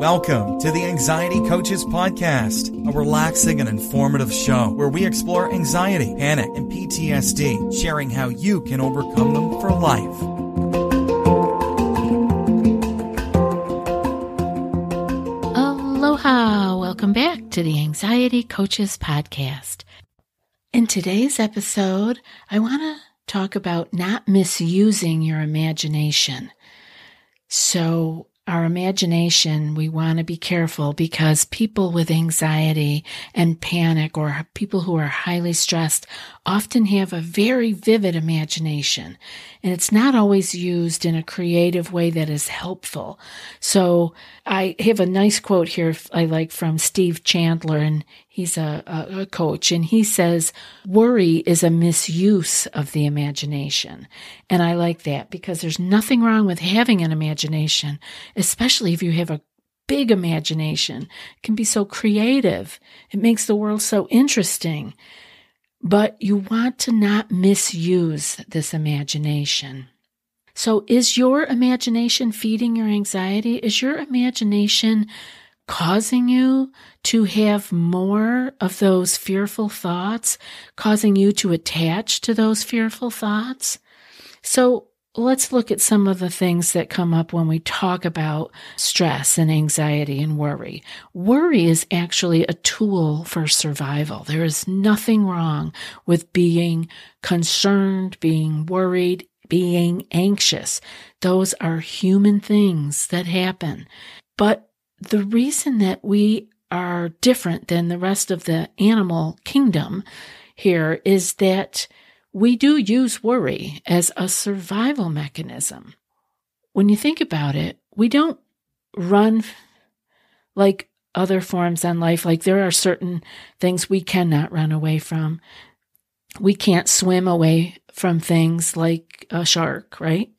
Welcome to the Anxiety Coaches Podcast, a relaxing and informative show where we explore anxiety, panic, and PTSD, sharing how you can overcome them for life. Aloha! Welcome back to the Anxiety Coaches Podcast. In today's episode, I want to talk about not misusing your imagination. So, our imagination, we want to be careful because people with anxiety and panic or people who are highly stressed often have a very vivid imagination and it's not always used in a creative way that is helpful. So I have a nice quote here I like from Steve Chandler and he's a, a, coach and he says, worry is a misuse of the imagination. And I like that because there's nothing wrong with having an imagination, especially if you have a big imagination. It can be so creative. It makes the world so interesting. But you want to not misuse this imagination. So, is your imagination feeding your anxiety? Is your imagination causing you to have more of those fearful thoughts, causing you to attach to those fearful thoughts? So, let's look at some of the things that come up when we talk about stress and anxiety and worry. Worry is actually a tool for survival. There is nothing wrong with being concerned, being worried, being anxious. Those are human things that happen. But the reason that we are different than the rest of the animal kingdom here is that we do use worry as a survival mechanism. When you think about it, we don't run like other forms on life. Like there are certain things we cannot run away from. We can't swim away from things like a shark, right?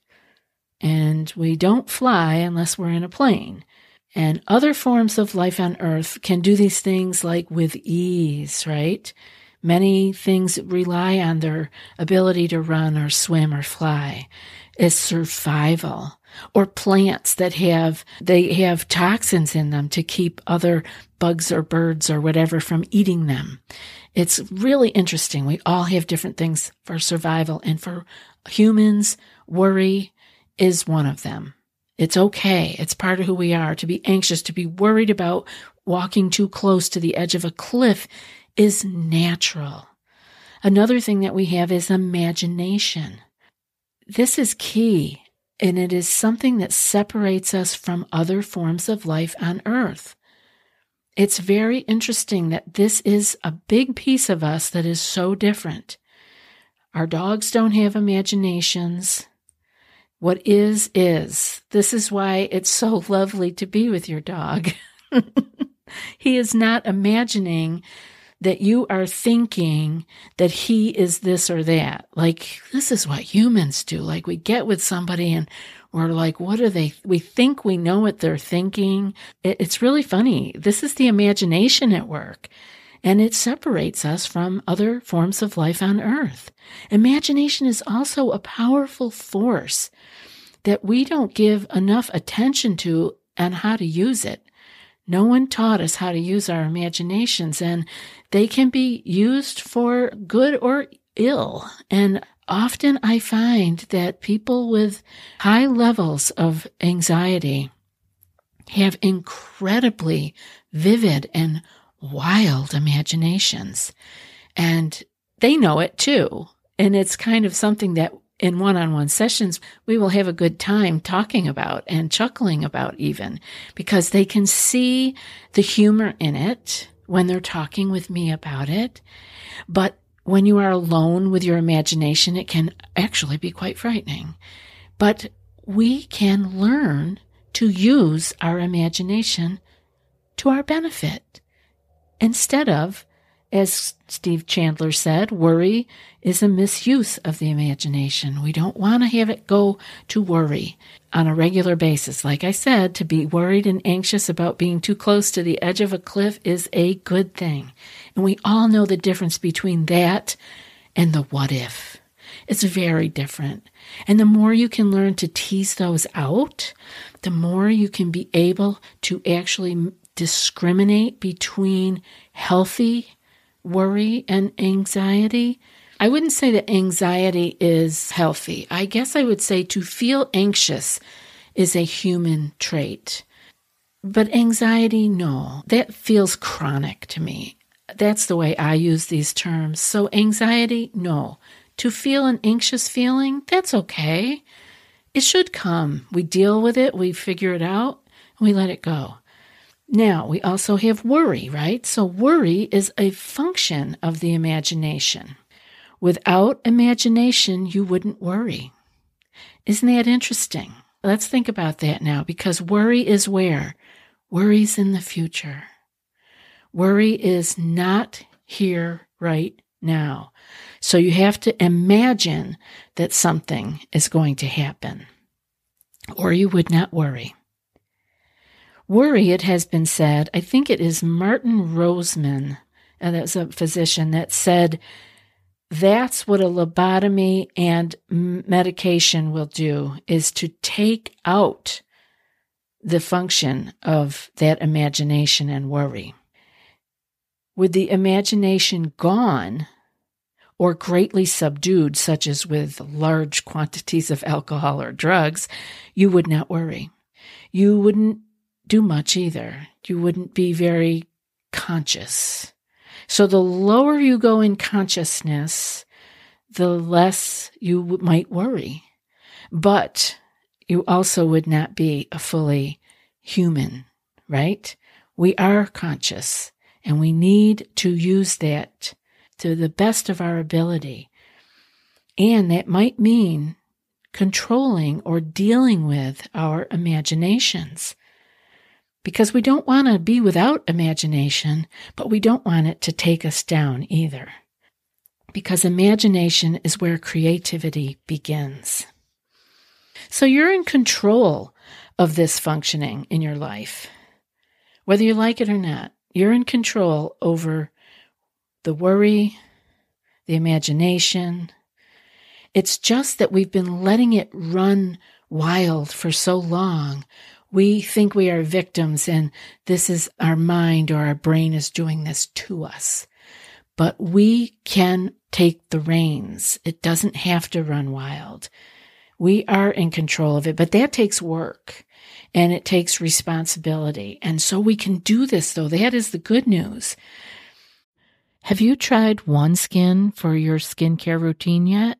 And we don't fly unless we're in a plane. And other forms of life on earth can do these things like with ease, right? Many things rely on their ability to run or swim or fly is survival or plants that have they have toxins in them to keep other bugs or birds or whatever from eating them. It's really interesting. We all have different things for survival and for humans, worry is one of them. It's okay. It's part of who we are to be anxious, to be worried about walking too close to the edge of a cliff is natural. Another thing that we have is imagination. This is key, and it is something that separates us from other forms of life on earth. It's very interesting that this is a big piece of us that is so different. Our dogs don't have imaginations. What is, is. This is why it's so lovely to be with your dog. he is not imagining that you are thinking that he is this or that. Like, this is what humans do. Like, we get with somebody and we're like, what are they? We think we know what they're thinking. It's really funny. This is the imagination at work. And it separates us from other forms of life on earth. Imagination is also a powerful force that we don't give enough attention to and how to use it. No one taught us how to use our imaginations, and they can be used for good or ill. And often I find that people with high levels of anxiety have incredibly vivid and wild imaginations. And they know it too. And it's kind of something that in one on one sessions, we will have a good time talking about and chuckling about, even because they can see the humor in it when they're talking with me about it. But when you are alone with your imagination, it can actually be quite frightening But we can learn to use our imagination to our benefit instead of, as Steve Chandler said, worry is a misuse of the imagination. We don't want to have it go to worry on a regular basis. Like I said, to be worried and anxious about being too close to the edge of a cliff is a good thing. And we all know the difference between that and the what if. It's very different. And the more you can learn to tease those out, the more you can be able to actually discriminate between healthy worry and anxiety. I wouldn't say that anxiety is healthy. I guess I would say to feel anxious is a human trait. But anxiety, no, that feels chronic to me. That's the way I use these terms. So, anxiety, no. To feel an anxious feeling, that's okay. It should come. We deal with it, we figure it out, and we let it go. Now, we also have worry, right? So, worry is a function of the imagination. Without imagination, you wouldn't worry. Isn't that interesting? Let's think about that now because worry is where? Worry's in the future. Worry is not here right now. So you have to imagine that something is going to happen, or you would not worry. Worry, it has been said, I think it is Martin Rossman, and that's a physician, that said that's what a lobotomy and medication will do is to take out the function of that imagination and worry. With the imagination gone or greatly subdued, such as with large quantities of alcohol or drugs, you would not worry. You wouldn't do much either. You wouldn't be very conscious. So the lower you go in consciousness, the less you might worry. But you also would not be a fully human, right? We are conscious and we need to use that to the best of our ability. And that might mean controlling or dealing with our imaginations because we don't want to be without imagination, but we don't want it to take us down either. Because imagination is where creativity begins. So you're in control of this functioning in your life. Whether you like it or not, you're in control over the worry, the imagination. It's just that we've been letting it run wild for so long we think we are victims and this is our mind or our brain is doing this to us. But we can take the reins. It doesn't have to run wild. We are in control of it, but that takes work and it takes responsibility. And so we can do this though. That is the good news. Have you tried OneSkin for your skincare routine yet?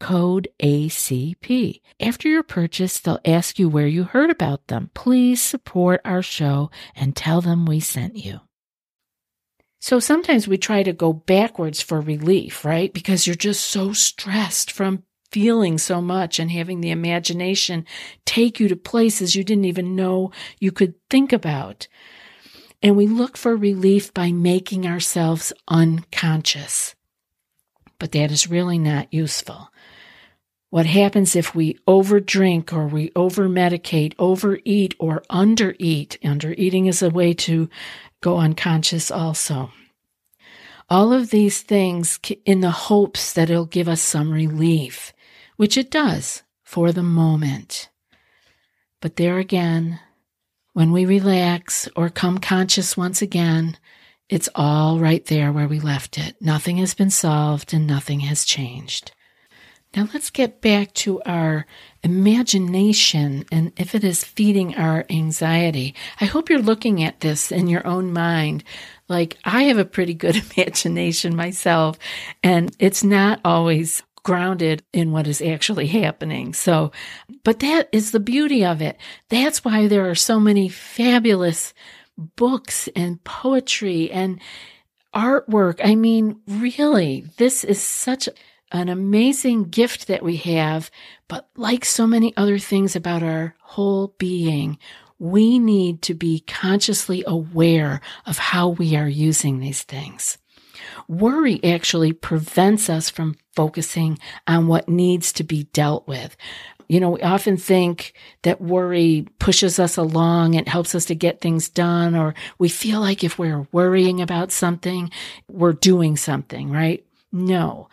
code ACP. After your purchase, they'll ask you where you heard about them. Please support our show and tell them we sent you. So sometimes we try to go backwards for relief, right? Because you're just so stressed from feeling so much and having the imagination take you to places you didn't even know you could think about. And we look for relief by making ourselves unconscious. But that is really not useful. What happens if we overdrink or we overmedicate, overeat, or undereat? Undereating is a way to go unconscious also. All of these things in the hopes that it'll give us some relief which it does for the moment. But there again, when we relax or come conscious once again, it's all right there where we left it. Nothing has been solved and nothing has changed. Now let's get back to our imagination and if it is feeding our anxiety. I hope you're looking at this in your own mind. Like I have a pretty good imagination myself and it's not always grounded in what is actually happening. So, but that is the beauty of it. That's why there are so many fabulous books and poetry and artwork. I mean, really, this is such an amazing gift that we have. But like so many other things about our whole being, we need to be consciously aware of how we are using these things. Worry actually prevents us from focusing on what needs to be dealt with. You know, we often think that worry pushes us along and helps us to get things done, or we feel like if we're worrying about something, we're doing something, right? No.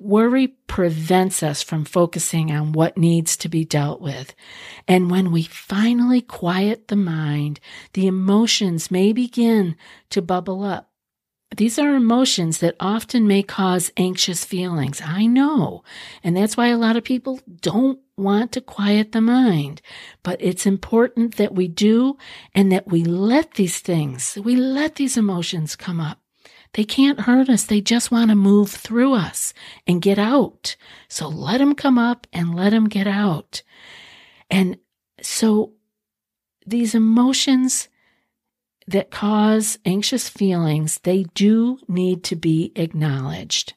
Worry prevents us from focusing on what needs to be dealt with. And when we finally quiet the mind, the emotions may begin to bubble up. These are emotions that often may cause anxious feelings. I know. And that's why a lot of people don't want to quiet the mind. But it's important that we do and that we let these things, we let these emotions come up. They can't hurt us. They just want to move through us and get out. So let them come up and let them get out. And so these emotions, that cause anxious feelings, they do need to be acknowledged.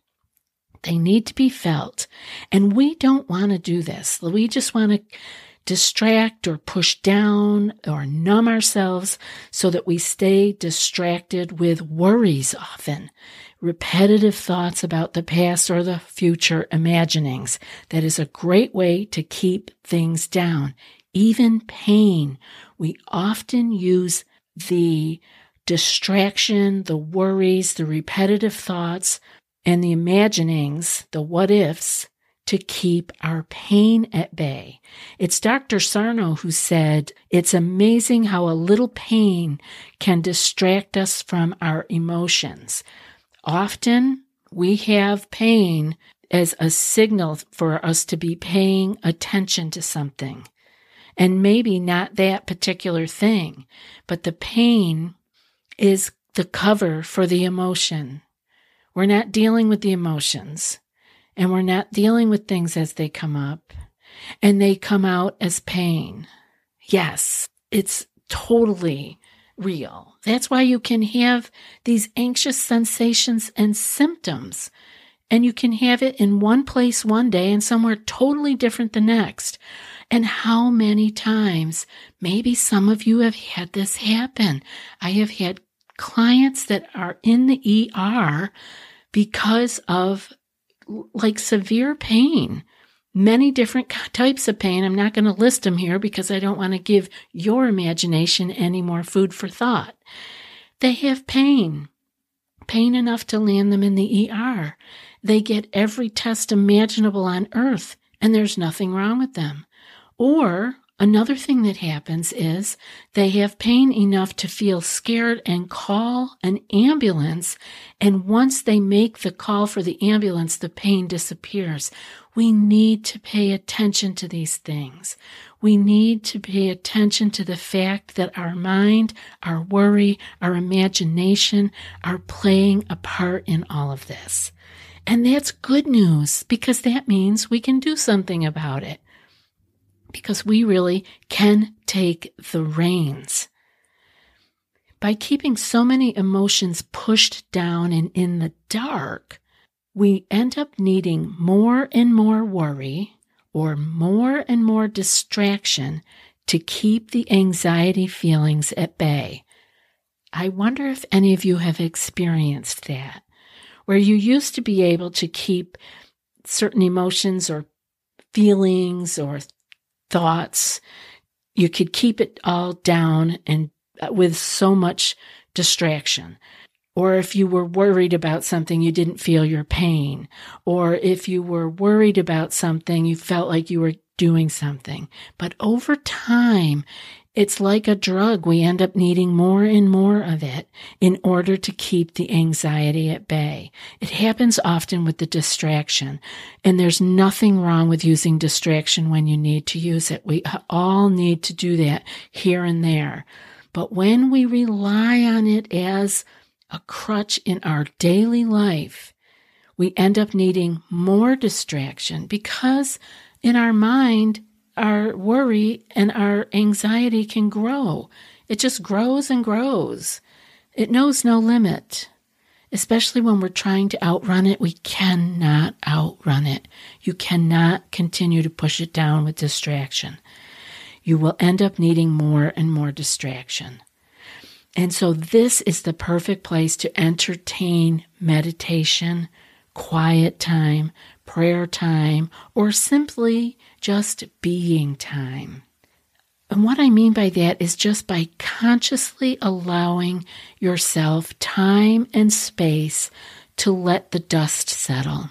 They need to be felt. And we don't want to do this. We just want to distract or push down or numb ourselves so that we stay distracted with worries often, repetitive thoughts about the past or the future imaginings. That is a great way to keep things down. Even pain. We often use the distraction, the worries, the repetitive thoughts, and the imaginings, the what ifs, to keep our pain at bay. It's Dr. Sarno who said, It's amazing how a little pain can distract us from our emotions. Often we have pain as a signal for us to be paying attention to something and maybe not that particular thing, but the pain is the cover for the emotion. We're not dealing with the emotions and we're not dealing with things as they come up and they come out as pain. Yes, it's totally real. That's why you can have these anxious sensations and symptoms. And you can have it in one place one day and somewhere totally different the next. And how many times, maybe some of you have had this happen. I have had clients that are in the ER because of like severe pain, many different types of pain. I'm not going to list them here because I don't want to give your imagination any more food for thought. They have pain, pain enough to land them in the ER. They get every test imaginable on earth and there's nothing wrong with them. Or another thing that happens is they have pain enough to feel scared and call an ambulance. And once they make the call for the ambulance, the pain disappears. We need to pay attention to these things. We need to pay attention to the fact that our mind, our worry, our imagination are playing a part in all of this. And that's good news because that means we can do something about it because we really can take the reins. by keeping so many emotions pushed down and in the dark, we end up needing more and more worry or more and more distraction to keep the anxiety feelings at bay. I wonder if any of you have experienced that, where you used to be able to keep certain emotions or feelings or thoughts, you could keep it all down and uh, with so much distraction. Or if you were worried about something, you didn't feel your pain. Or if you were worried about something, you felt like you were doing something. But over time, it's like a drug. We end up needing more and more of it in order to keep the anxiety at bay. It happens often with the distraction, and there's nothing wrong with using distraction when you need to use it. We all need to do that here and there. But when we rely on it as a crutch in our daily life, we end up needing more distraction because in our mind, our worry and our anxiety can grow. It just grows and grows. It knows no limit. Especially when we're trying to outrun it, we cannot outrun it. You cannot continue to push it down with distraction. You will end up needing more and more distraction. And so, this is the perfect place to entertain meditation, quiet time, prayer time, or simply just being time. And what I mean by that is just by consciously allowing yourself time and space to let the dust settle.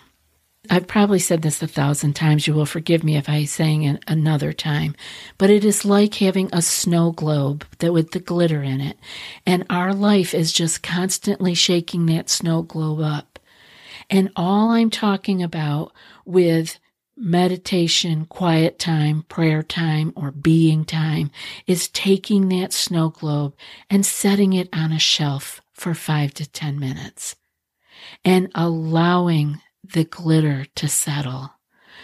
I've probably said this a thousand times. You will forgive me if I say it another time. But it is like having a snow globe that with the glitter in it. And our life is just constantly shaking that snow globe up. And all I'm talking about with meditation, quiet time, prayer time, or being time is taking that snow globe and setting it on a shelf for five to 10 minutes and allowing the glitter to settle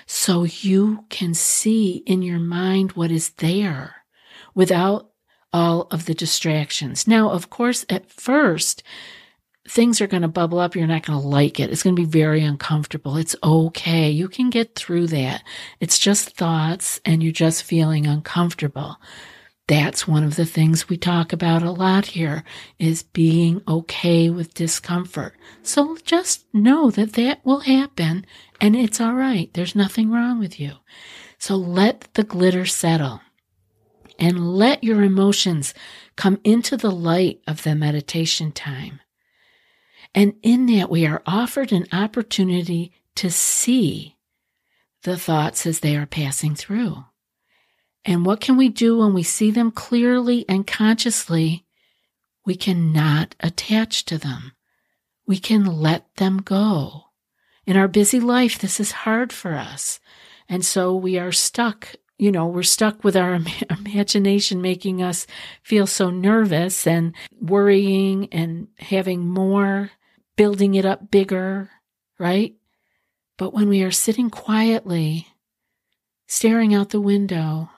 so you can see in your mind what is there without all of the distractions. Now, of course, at first, things are going to bubble up. You're not going to like it. It's going to be very uncomfortable. It's okay. You can get through that. It's just thoughts and you're just feeling uncomfortable. That's one of the things we talk about a lot here is being okay with discomfort. So just know that that will happen and it's all right. There's nothing wrong with you. So let the glitter settle and let your emotions come into the light of the meditation time. And in that, we are offered an opportunity to see the thoughts as they are passing through. And what can we do when we see them clearly and consciously? We cannot attach to them. We can let them go. In our busy life, this is hard for us. And so we are stuck, you know, we're stuck with our imagination making us feel so nervous and worrying and having more building it up bigger, right? But when we are sitting quietly, staring out the window,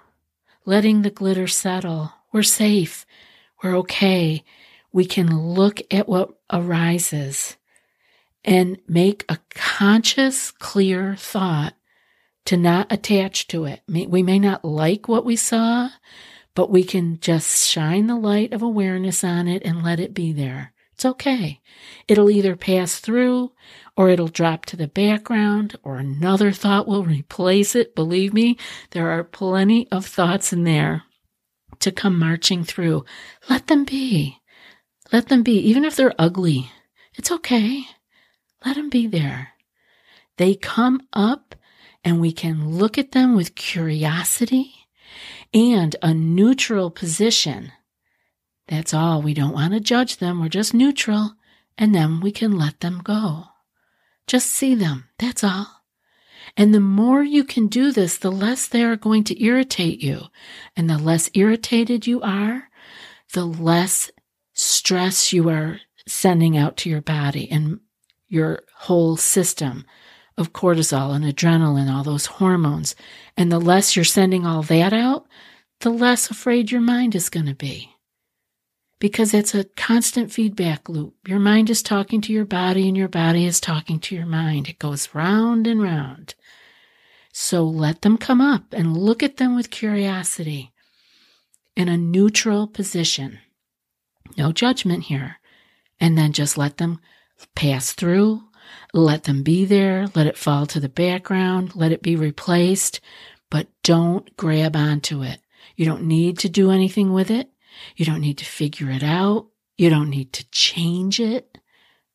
letting the glitter settle, we're safe, we're okay. We can look at what arises and make a conscious, clear thought to not attach to it. We may not like what we saw, but we can just shine the light of awareness on it and let it be there. It's okay. It'll either pass through or it'll drop to the background or another thought will replace it. Believe me, there are plenty of thoughts in there to come marching through. Let them be. Let them be. Even if they're ugly, it's okay. Let them be there. They come up and we can look at them with curiosity and a neutral position that's all. We don't want to judge them. We're just neutral. And then we can let them go. Just see them. That's all. And the more you can do this, the less they are going to irritate you. And the less irritated you are, the less stress you are sending out to your body and your whole system of cortisol and adrenaline, all those hormones. And the less you're sending all that out, the less afraid your mind is going to be. Because it's a constant feedback loop. Your mind is talking to your body and your body is talking to your mind. It goes round and round. So let them come up and look at them with curiosity in a neutral position. No judgment here. And then just let them pass through, let them be there, let it fall to the background, let it be replaced, but don't grab onto it. You don't need to do anything with it. You don't need to figure it out. You don't need to change it.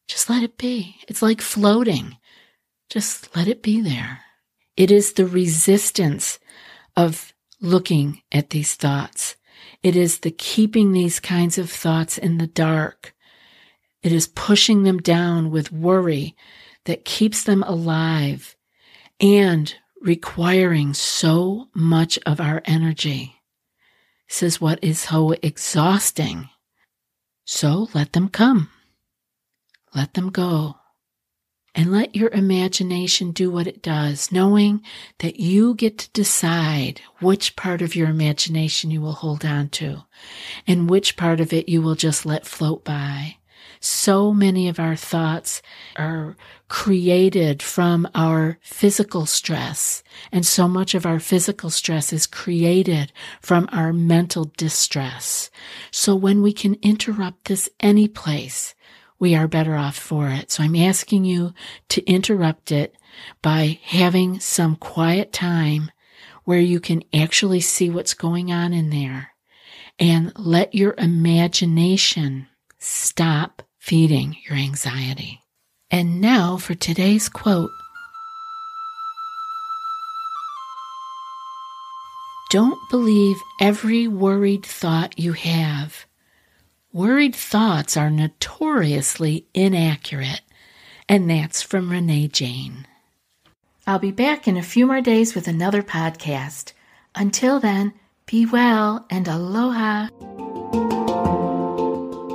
Just let it be. It's like floating. Just let it be there. It is the resistance of looking at these thoughts. It is the keeping these kinds of thoughts in the dark. It is pushing them down with worry that keeps them alive and requiring so much of our energy. This is what is so exhausting. So let them come. Let them go. And let your imagination do what it does, knowing that you get to decide which part of your imagination you will hold on to and which part of it you will just let float by. So many of our thoughts are created from our physical stress, and so much of our physical stress is created from our mental distress. So when we can interrupt this any place, we are better off for it. So I'm asking you to interrupt it by having some quiet time where you can actually see what's going on in there and let your imagination stop feeding your anxiety. And now for today's quote. Don't believe every worried thought you have. Worried thoughts are notoriously inaccurate. And that's from Renee Jain. I'll be back in a few more days with another podcast. Until then, be well and aloha.